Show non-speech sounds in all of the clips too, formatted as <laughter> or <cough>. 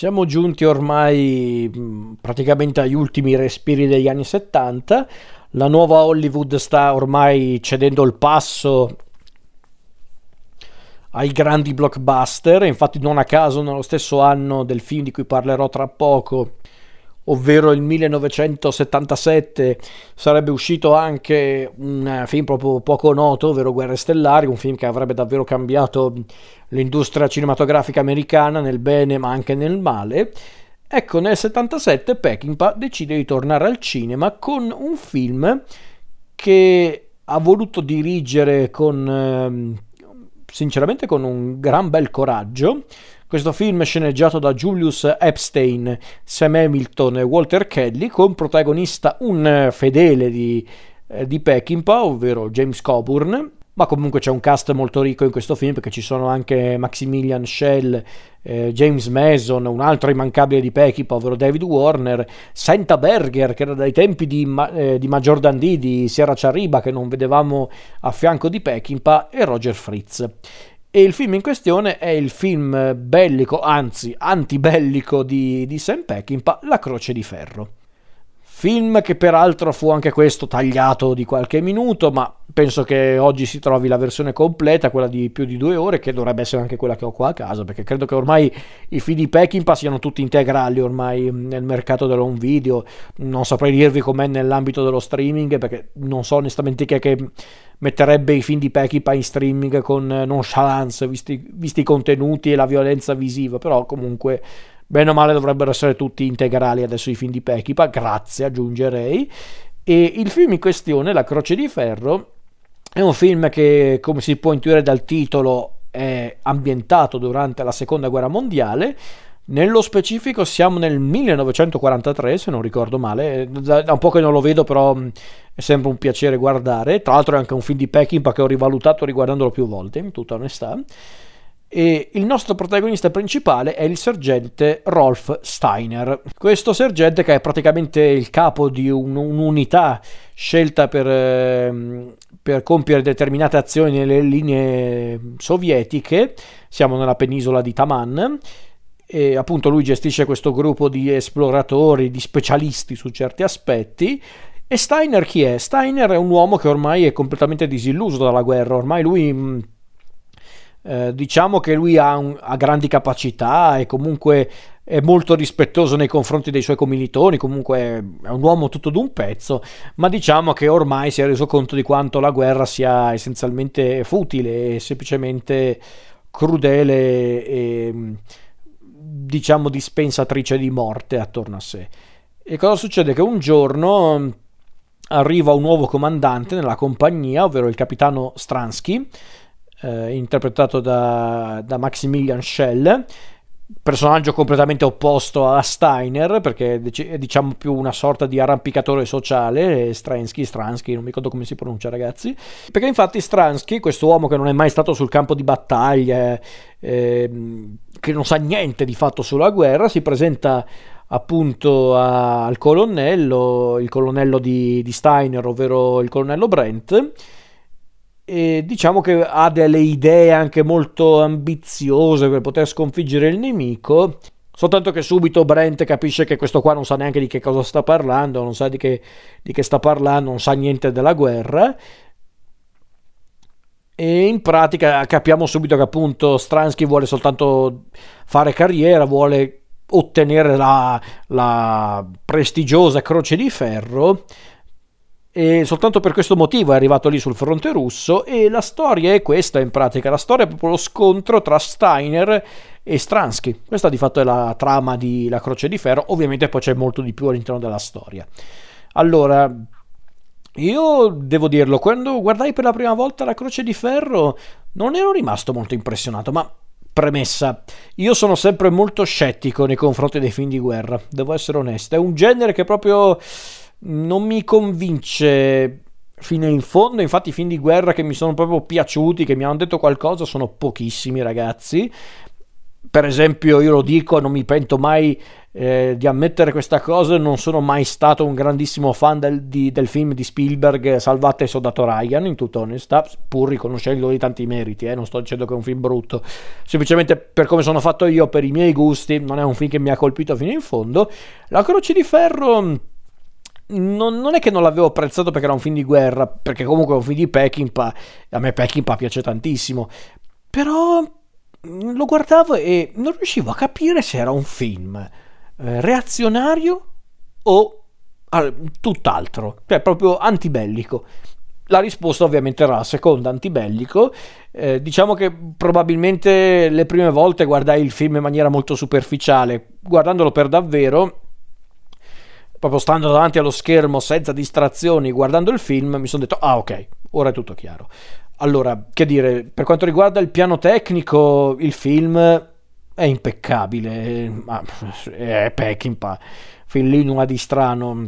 Siamo giunti ormai praticamente agli ultimi respiri degli anni 70. La nuova Hollywood sta ormai cedendo il passo ai grandi blockbuster, infatti non a caso nello stesso anno del film di cui parlerò tra poco, ovvero il 1977, sarebbe uscito anche un film proprio poco noto, ovvero Guerre Stellari, un film che avrebbe davvero cambiato l'industria cinematografica americana nel bene ma anche nel male. Ecco, nel 77 Peckinpah decide di tornare al cinema con un film che ha voluto dirigere con ehm, sinceramente con un gran bel coraggio. Questo film è sceneggiato da Julius Epstein, Sam Hamilton e Walter Kelly, con protagonista un fedele di, eh, di Peckinpah, ovvero James Coburn, ma comunque c'è un cast molto ricco in questo film perché ci sono anche Maximilian Schell, eh, James Mason, un altro immancabile di Peckinpah, ovvero David Warner, Santa Berger che era dai tempi di, eh, di Maggior Dundee, di Sierra Chariba che non vedevamo a fianco di Peckinpah e Roger Fritz. E il film in questione è il film bellico, anzi antibellico di, di Sam Peckinpah, La Croce di Ferro. Film che peraltro fu anche questo tagliato di qualche minuto, ma penso che oggi si trovi la versione completa, quella di più di due ore, che dovrebbe essere anche quella che ho qua a casa, perché credo che ormai i film di Peckinpah siano tutti integrali ormai nel mercato dell'home video. Non saprei dirvi com'è nell'ambito dello streaming, perché non so onestamente chi è che metterebbe i film di Peckinpah in streaming con nonchalance, visti, visti i contenuti e la violenza visiva, però comunque bene o male dovrebbero essere tutti integrali adesso i film di Peckinpah, grazie aggiungerei. E il film in questione, La Croce di Ferro, è un film che, come si può intuire dal titolo, è ambientato durante la seconda guerra mondiale. Nello specifico siamo nel 1943, se non ricordo male, da, un po' che non lo vedo, però è sempre un piacere guardare. Tra l'altro è anche un film di Peckinpah che ho rivalutato riguardandolo più volte, in tutta onestà. E il nostro protagonista principale è il sergente Rolf Steiner. Questo sergente che è praticamente il capo di un, un'unità scelta per, eh, per compiere determinate azioni nelle linee sovietiche. Siamo nella penisola di Taman e appunto lui gestisce questo gruppo di esploratori, di specialisti su certi aspetti. E Steiner chi è? Steiner è un uomo che ormai è completamente disilluso dalla guerra, ormai lui eh, diciamo che lui ha, un, ha, grandi capacità e comunque è molto rispettoso nei confronti dei suoi commilitoni, comunque è un uomo tutto d'un pezzo, ma diciamo che ormai si è reso conto di quanto la guerra sia essenzialmente futile e semplicemente crudele e diciamo dispensatrice di morte attorno a sé. E cosa succede? Che un giorno arriva un nuovo comandante nella compagnia, ovvero il capitano Stransky, eh, interpretato da, da Maximilian Schell personaggio completamente opposto a Steiner perché è diciamo più una sorta di arrampicatore sociale Stransky, Stransky, non mi ricordo come si pronuncia ragazzi. Perché infatti Stransky, questo uomo che non è mai stato sul campo di battaglia eh, che non sa niente di fatto sulla guerra si presenta appunto a, al colonnello il colonnello di, di Steiner ovvero il colonnello Brent diciamo che ha delle idee anche molto ambiziose per poter sconfiggere il nemico. Soltanto che subito Brent capisce che questo qua non sa neanche di che cosa sta parlando, non sa di che, di che sta parlando, non sa niente della guerra. E in pratica capiamo subito che appunto Stransky vuole soltanto fare carriera, vuole ottenere la, la prestigiosa croce di ferro e soltanto per questo motivo è arrivato lì sul fronte russo e la storia è questa in pratica, la storia è proprio lo scontro tra Steiner e Stransky. Questa di fatto è la trama di La Croce di Ferro, ovviamente poi c'è molto di più all'interno della storia. Allora, io devo dirlo, quando guardai per la prima volta La Croce di Ferro non ero rimasto molto impressionato, ma premessa, io sono sempre molto scettico nei confronti dei film di guerra, devo essere onesto, è un genere che proprio non mi convince fino in fondo. Infatti, i film di guerra che mi sono proprio piaciuti, che mi hanno detto qualcosa, sono pochissimi, ragazzi. Per esempio, io lo dico, non mi pento mai eh, di ammettere questa cosa, non sono mai stato un grandissimo fan del, di, del film di Spielberg Salvate il soldato Ryan, in tutta onestà, pur riconoscendo di tanti meriti, eh, non sto dicendo che è un film brutto, semplicemente per come sono fatto io, per i miei gusti, non è un film che mi ha colpito fino in fondo. La Croce di Ferro non, non, è che non l'avevo apprezzato perché era un film di guerra, perché comunque è un film di Peckinpah, a me Peckinpah piace tantissimo, però mm, lo guardavo e non riuscivo a capire se era un film eh, reazionario o tutt'altro, cioè proprio antibellico. La risposta ovviamente era la seconda, antibellico. Eh, diciamo che probabilmente le prime volte guardai il film in maniera molto superficiale, guardandolo per davvero proprio stando davanti allo schermo senza distrazioni, guardando il film, mi sono detto, ah ok, ora è tutto chiaro. Allora, che dire, per quanto riguarda il piano tecnico, il film è impeccabile, ma è Peckinpah, film lì nulla di strano,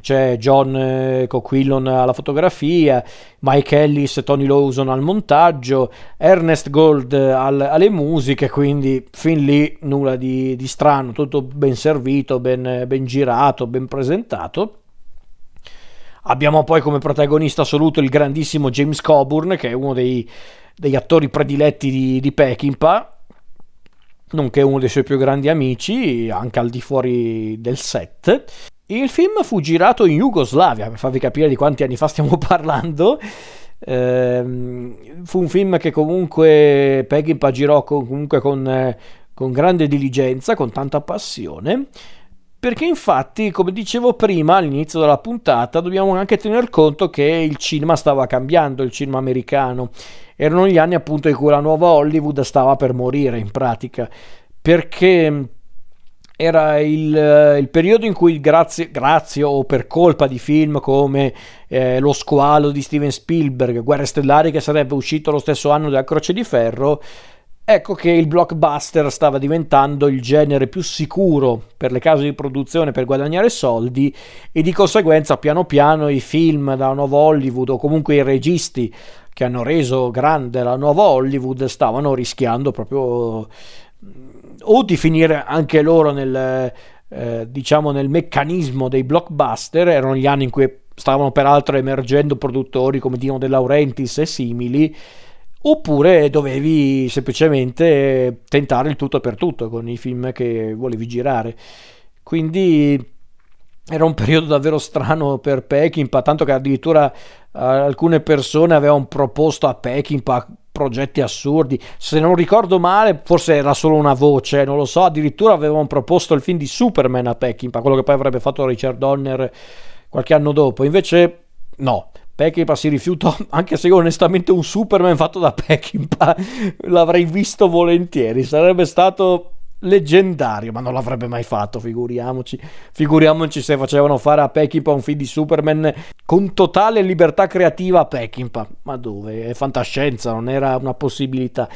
c'è John eh, Coquillon alla fotografia, Mike Ellis e Tony Lawson al montaggio, Ernest Gold al, alle musiche, quindi fin lì nulla di, di strano, tutto ben servito, ben, ben, girato, ben presentato. Abbiamo poi come protagonista assoluto il grandissimo James Coburn, che è uno dei, degli attori prediletti di, di Peckinpah, nonché uno dei suoi più grandi amici, anche al di fuori del set. Il film fu girato in Jugoslavia, per farvi capire di quanti anni fa stiamo <laughs> parlando. Eh, fu un film che comunque Peckinpah girò comunque con, eh, con grande diligenza, con tanta passione. Perché infatti, come dicevo prima all'inizio della puntata, dobbiamo anche tener conto che il cinema stava cambiando, il cinema americano. Erano gli anni appunto in cui la nuova Hollywood stava per morire in pratica. Perché era il, eh, il, periodo in cui grazie, grazie, o per colpa di film come eh, Lo squalo di Steven Spielberg, Guerre Stellari che sarebbe uscito lo stesso anno della Croce di Ferro, ecco che il blockbuster stava diventando il genere più sicuro per le case di produzione per guadagnare soldi e di conseguenza piano piano i film da nuovo Hollywood o comunque i registi che hanno reso grande la nuova Hollywood stavano rischiando proprio o di finire anche loro nel, eh, diciamo nel meccanismo dei blockbuster, erano gli anni in cui stavano peraltro emergendo produttori come Dino De Laurentiis e simili, oppure dovevi semplicemente tentare il tutto per tutto con i film che volevi girare. Quindi era un periodo davvero strano per Peckinpah, tanto che addirittura uh, alcune persone avevano proposto a Peckinpah progetti assurdi. Se non ricordo male, forse era solo una voce, non lo so. Addirittura avevano proposto il film di Superman a Peckinpah, quello che poi avrebbe fatto Richard Donner qualche anno dopo. Invece, no. Peckinpah si rifiutò, <laughs> anche se io onestamente un Superman fatto da Peckinpah l'avrei visto volentieri. Sarebbe stato leggendario, ma non l'avrebbe mai fatto, figuriamoci. Figuriamoci se facevano fare a Peckinpah un film di Superman con totale libertà creativa a Peckinpah. Ma dove? È fantascienza, non era una possibilità.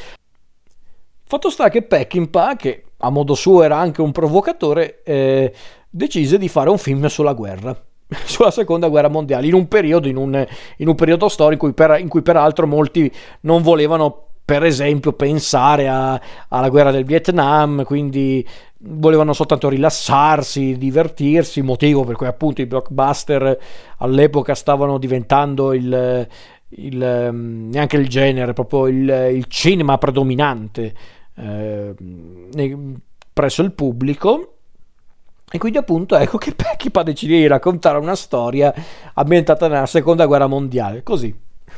Fatto sta che Peckinpah, che a modo suo era anche un provocatore, eh, decise di fare un film sulla guerra <laughs> sulla seconda guerra mondiale in un periodo, in un, in un periodo storico in cui, per, in cui peraltro molti non volevano per esempio pensare a, alla guerra del Vietnam, quindi volevano soltanto rilassarsi, divertirsi, motivo per cui appunto i blockbuster all'epoca stavano diventando il, il neanche il genere, proprio il, il cinema predominante eh, presso il pubblico. E quindi appunto ecco che <laughs> Peckinpah decide di raccontare una storia ambientata nella seconda guerra mondiale, così,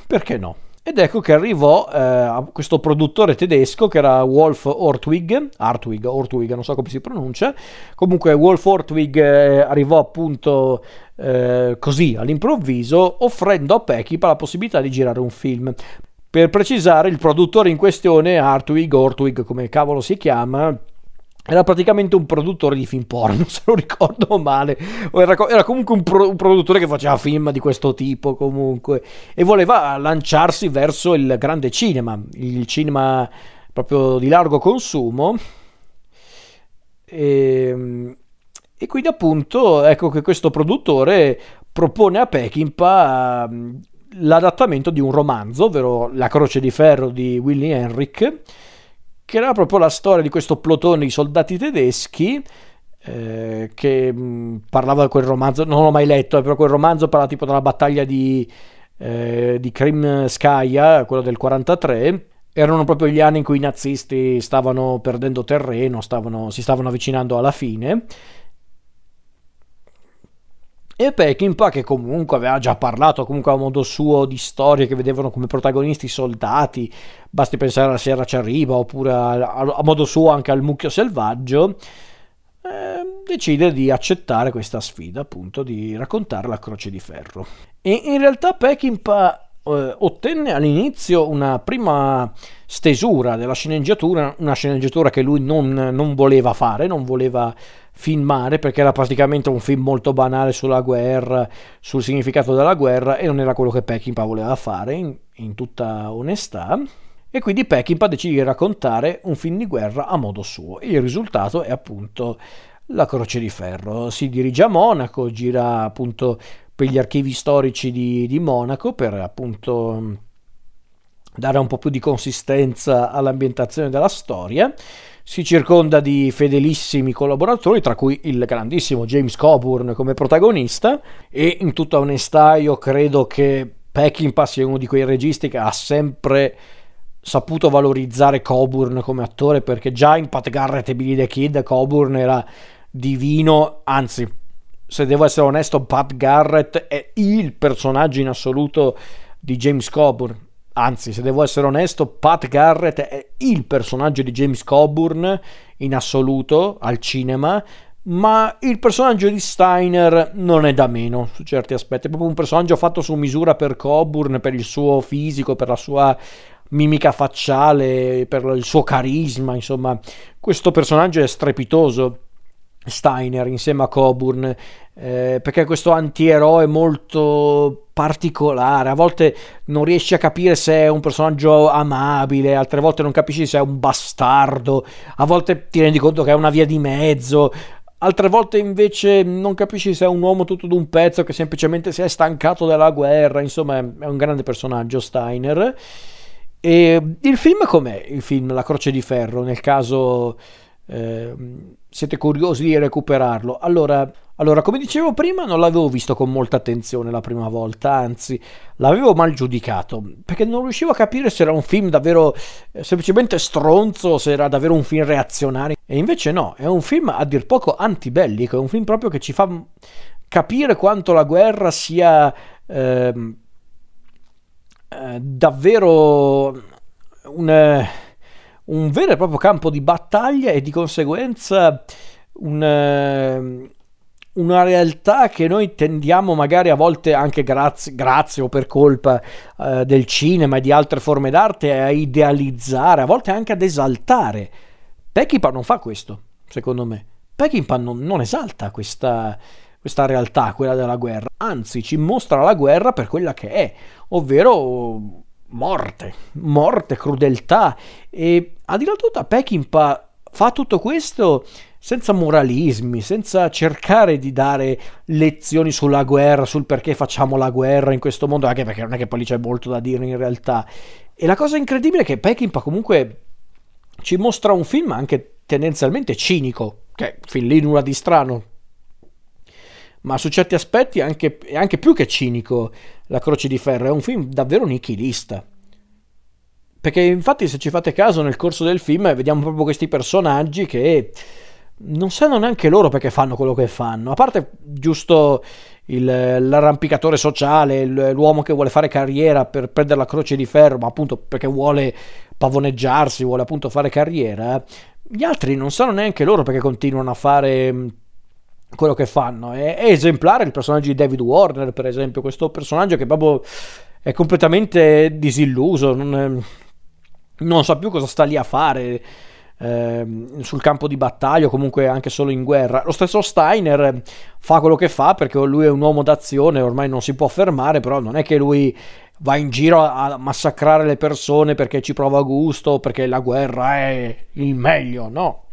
perché no? Ed ecco che arrivò eh, questo produttore tedesco che era Wolf Ortwig, Artwig, Ortwig, non so come si pronuncia, comunque Wolf Ortwig eh, arrivò appunto eh, così all'improvviso offrendo a Peckinpah la possibilità di girare un film. Per precisare, il produttore in questione, Artwig, Ortwig come cavolo si chiama, era praticamente un produttore di film porno, <laughs> se non ricordo male. Era, era comunque un, pro, un, produttore che faceva film di questo tipo, comunque. E voleva lanciarsi verso il grande cinema, il cinema proprio di largo consumo. E, ehm, e quindi appunto ecco che questo produttore propone a Peckinpah l'adattamento di un romanzo, ovvero La croce di ferro di Willy Henrik che era proprio la storia di questo plotone di soldati tedeschi eh, che mh, mm, parlava di quel romanzo, non l'ho mai letto, eh, però quel romanzo parla tipo della battaglia di, eh, di Krimskaya, quello del 43, erano proprio gli anni in cui i nazisti stavano perdendo terreno, stavano, si stavano avvicinando alla fine. E Peckinpah, che comunque aveva già parlato comunque a modo suo di storie che vedevano come protagonisti soldati, basti pensare alla Sierra Cerriba oppure a, a, a modo suo anche al mucchio selvaggio, eh, decide di accettare questa sfida, appunto, di raccontare la Croce di Ferro. E in realtà Peckinpah eh, ottenne all'inizio una prima stesura della sceneggiatura, una sceneggiatura che lui non, non voleva fare, non voleva filmare perché era praticamente un film molto banale sulla guerra, sul significato della guerra e non era quello che Peckinpah voleva fare in, in tutta onestà. E quindi Peckinpah decide di raccontare un film di guerra a modo suo. Il risultato è appunto La Croce di Ferro. Si dirige a Monaco, gira appunto per gli archivi storici di, di Monaco per appunto dare un po' più di consistenza all'ambientazione della storia. Si circonda di fedelissimi collaboratori, tra cui il grandissimo James Coburn come protagonista, e in tutta onestà io credo che Peckinpah sia uno di quei registi che ha sempre saputo valorizzare Coburn come attore, perché già in Pat Garrett e Billy the Kid Coburn era divino, anzi se devo essere onesto, Pat Garrett è il personaggio in assoluto di James Coburn. Anzi, se devo essere onesto, Pat Garrett è il personaggio di James Coburn in assoluto al cinema, ma il personaggio di Steiner non è da meno su certi aspetti. È proprio un personaggio fatto su misura per Coburn, per il suo fisico, per la sua mimica facciale, per il suo carisma. Insomma, questo personaggio è strepitoso Steiner insieme a Coburn eh, perché questo antieroe molto particolare a volte non riesci a capire se è un personaggio amabile altre volte non capisci se è un bastardo a volte ti rendi conto che è una via di mezzo altre volte invece non capisci se è un uomo tutto d'un pezzo che semplicemente si è stancato della guerra insomma è un grande personaggio Steiner. E il film com'è il film? La Croce di Ferro nel caso eh, siete curiosi di recuperarlo. Allora, allora, come dicevo prima, non l'avevo visto con molta attenzione la prima volta, anzi, l'avevo mal giudicato, perché non riuscivo a capire se era un film davvero eh, semplicemente stronzo se era davvero un film reazionario. E invece no, è un film a dir poco antibellico, è un film proprio che ci fa capire quanto la guerra sia ehm, eh, davvero un un vero e proprio campo di battaglia e di conseguenza un, eh, una realtà che noi tendiamo magari a volte anche grazie, grazie o per colpa uh, del cinema e di altre forme d'arte a idealizzare, a volte anche ad esaltare. Peckinpah non fa questo, secondo me. Peckinpah non, non esalta questa, questa realtà, quella della guerra, anzi ci mostra la guerra per quella che è, ovvero morte, morte, crudeltà e a dire la tutta Peckinpah fa tutto questo senza moralismi, senza cercare di dare lezioni sulla guerra, sul perché facciamo la guerra in questo mondo, anche perché non è che poi lì c'è molto da dire in realtà. E la cosa incredibile è che Peckinpah comunque ci mostra un film anche tendenzialmente cinico, che fin lì nulla di strano, ma su certi aspetti anche, è anche più che cinico La Croce di Ferro, è un film davvero nichilista. Perché infatti se ci fate caso nel corso del film vediamo proprio questi personaggi che non sanno neanche loro perché fanno quello che fanno, a parte giusto il, l'arrampicatore sociale, l'uomo che vuole fare carriera per prendere la croce di ferro, ma appunto perché vuole pavoneggiarsi, vuole appunto fare carriera, gli altri non sanno neanche loro perché continuano a fare quello che fanno. È, è, esemplare il personaggio di David Warner, per esempio, questo personaggio che proprio è completamente disilluso, non, non sa più cosa sta lì a fare. Eh, sul campo di battaglia o comunque anche solo in guerra. Lo stesso Steiner fa quello che fa perché lui è un uomo d'azione, ormai non si può fermare, però non è che lui va in giro a massacrare le persone perché ci prova gusto, perché la guerra è il meglio, no.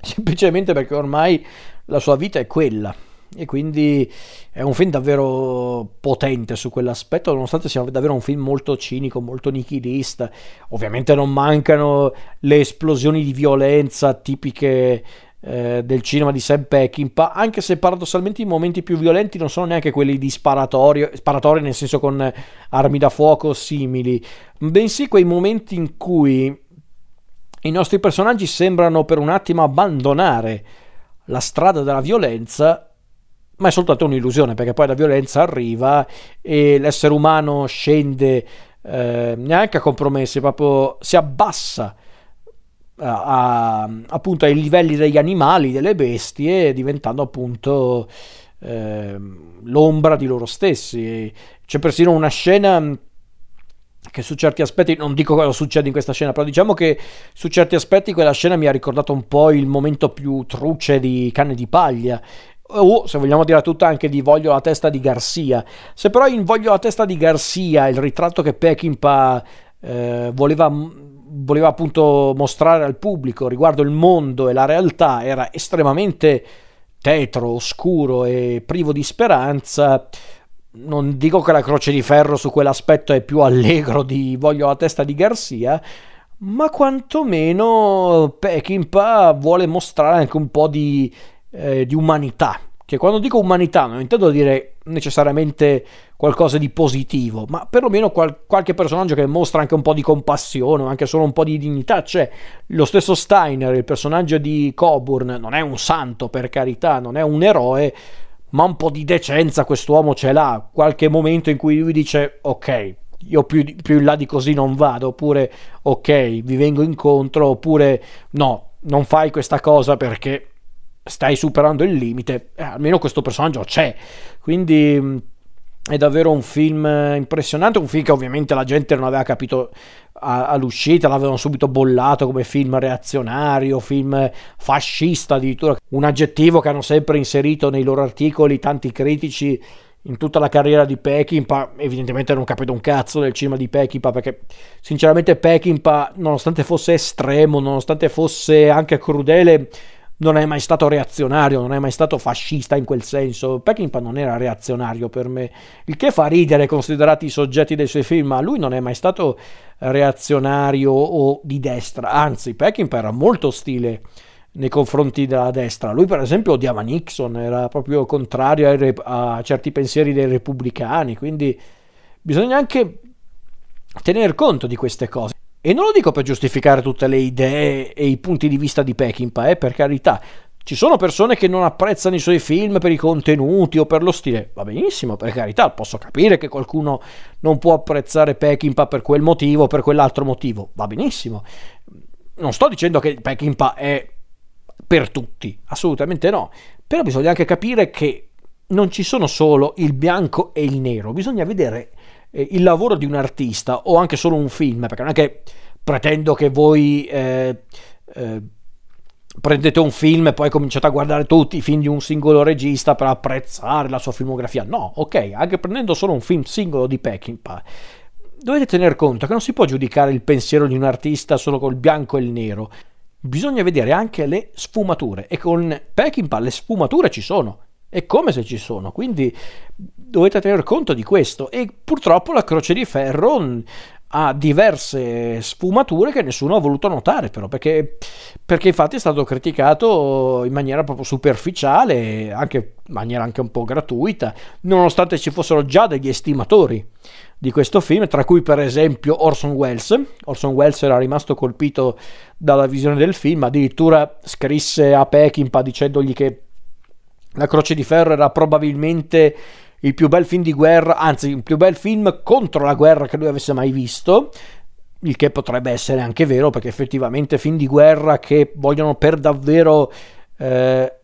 Semplicemente perché ormai la sua vita è quella. e quindi è un film davvero potente su quell'aspetto, nonostante sia davvero un film molto cinico, molto nichilista. Ovviamente non mancano le esplosioni di violenza tipiche eh, del cinema di Sam Peckinpah, anche se paradossalmente i momenti più violenti non sono neanche quelli di sparatorio, sparatorio nel senso con armi da fuoco simili, bensì quei momenti in cui i nostri personaggi sembrano per un attimo abbandonare la strada della violenza ma è soltanto un'illusione perché poi la violenza arriva e l'essere umano scende eh, neanche a compromessi, proprio si abbassa a, a, appunto ai livelli degli animali, delle bestie, diventando appunto eh, l'ombra di loro stessi. C'è persino una scena che su certi aspetti, non dico cosa succede in questa scena, però diciamo che su certi aspetti quella scena mi ha ricordato un po' il momento più truce di Canne di Paglia, o se vogliamo dire tutta anche di Voglio la testa di Garcia. Se però in Voglio la testa di Garcia il ritratto che Peckinpah eh, voleva, voleva appunto mostrare al pubblico riguardo il mondo e la realtà era estremamente tetro, oscuro e privo di speranza, non dico che la croce di ferro su quell'aspetto è più allegro di Voglio la testa di Garcia, ma quantomeno Peckinpah vuole mostrare anche un po' di, eh, di umanità. Che quando dico umanità non intendo dire necessariamente qualcosa di positivo, ma perlomeno qual- qualche personaggio che mostra anche un po' di compassione, anche solo un po' di dignità. C'è lo stesso Steiner, il personaggio di Coburn, non è un santo per carità, non è un eroe, ma un po' di decenza quest'uomo ce l'ha. Qualche momento in cui lui dice ok, io più, più, in là di così non vado, oppure ok, vi vengo incontro, oppure no, non fai questa cosa perché stai superando il limite. Eh, almeno questo personaggio c'è. Quindi è davvero un film impressionante, un film che ovviamente la gente non aveva capito all'uscita, l'avevano subito bollato come film reazionario, film fascista addirittura, un aggettivo che hanno sempre inserito nei loro articoli tanti critici in tutta la carriera di Peckinpah, evidentemente non capito un cazzo del cinema di Peckinpah perché sinceramente Peckinpah nonostante fosse estremo, nonostante fosse anche crudele, non è mai stato reazionario, non è mai stato fascista in quel senso. Peckinpah non era reazionario per me, il che fa ridere considerati i soggetti dei suoi film, ma lui non è mai stato reazionario o di destra, anzi Peckinpah era molto ostile nei confronti della destra. Lui per esempio odiava Nixon, era proprio contrario a, a certi pensieri dei repubblicani, quindi bisogna anche tener conto di queste cose. E non lo dico per giustificare tutte le idee e i punti di vista di Peckinpah, eh, per carità. Ci sono persone che non apprezzano i suoi film per i contenuti o per lo stile. Va benissimo, per carità, posso capire che qualcuno non può apprezzare Peckinpah per quel motivo o per quell'altro motivo. Va benissimo. Non sto dicendo che Peckinpah è per tutti, assolutamente no. Però bisogna anche capire che non ci sono solo il bianco e il nero, bisogna vedere eh, il lavoro di un artista o anche solo un film, perché non è che pretendo che voi eh, eh, prendete un film e poi cominciate a guardare tutti i film di un singolo regista per apprezzare la sua filmografia. No, ok, anche prendendo solo un film singolo di Peckinpah. Dovete tener conto che non si può giudicare il pensiero di un artista solo col bianco e il nero. Bisogna vedere anche le sfumature e con Peckinpah le sfumature ci sono. È come se ci sono, quindi dovete tener conto di questo. E purtroppo la Croce di Ferro ha diverse sfumature che nessuno ha voluto notare però perché, perché infatti è stato criticato in maniera proprio superficiale anche in maniera anche un po' gratuita nonostante ci fossero già degli estimatori di questo film tra cui per esempio Orson Welles Orson Welles era rimasto colpito dalla visione del film addirittura scrisse a Peckinpah dicendogli che la Croce di Ferro era probabilmente il più bel film di guerra, anzi il più bel film contro la guerra che lui avesse mai visto, il che potrebbe essere anche vero perché effettivamente film di guerra che vogliono per davvero eh,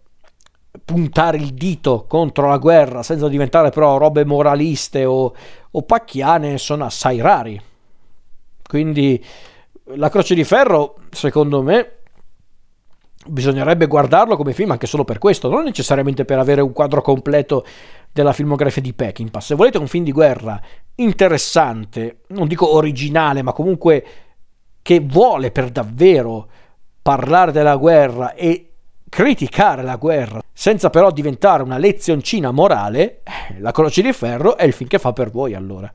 puntare il dito contro la guerra senza diventare però robe moraliste o, o pacchiane sono assai rari. Quindi la Croce di Ferro, secondo me, bisognerebbe guardarlo come film anche solo per questo, non necessariamente per avere un quadro completo della filmografia di Peckinpah. Se volete un film di guerra interessante, non dico originale, ma comunque che vuole per davvero parlare della guerra e criticare la guerra senza però diventare una lezioncina morale, eh, la croce di ferro è il fin che fa per voi allora.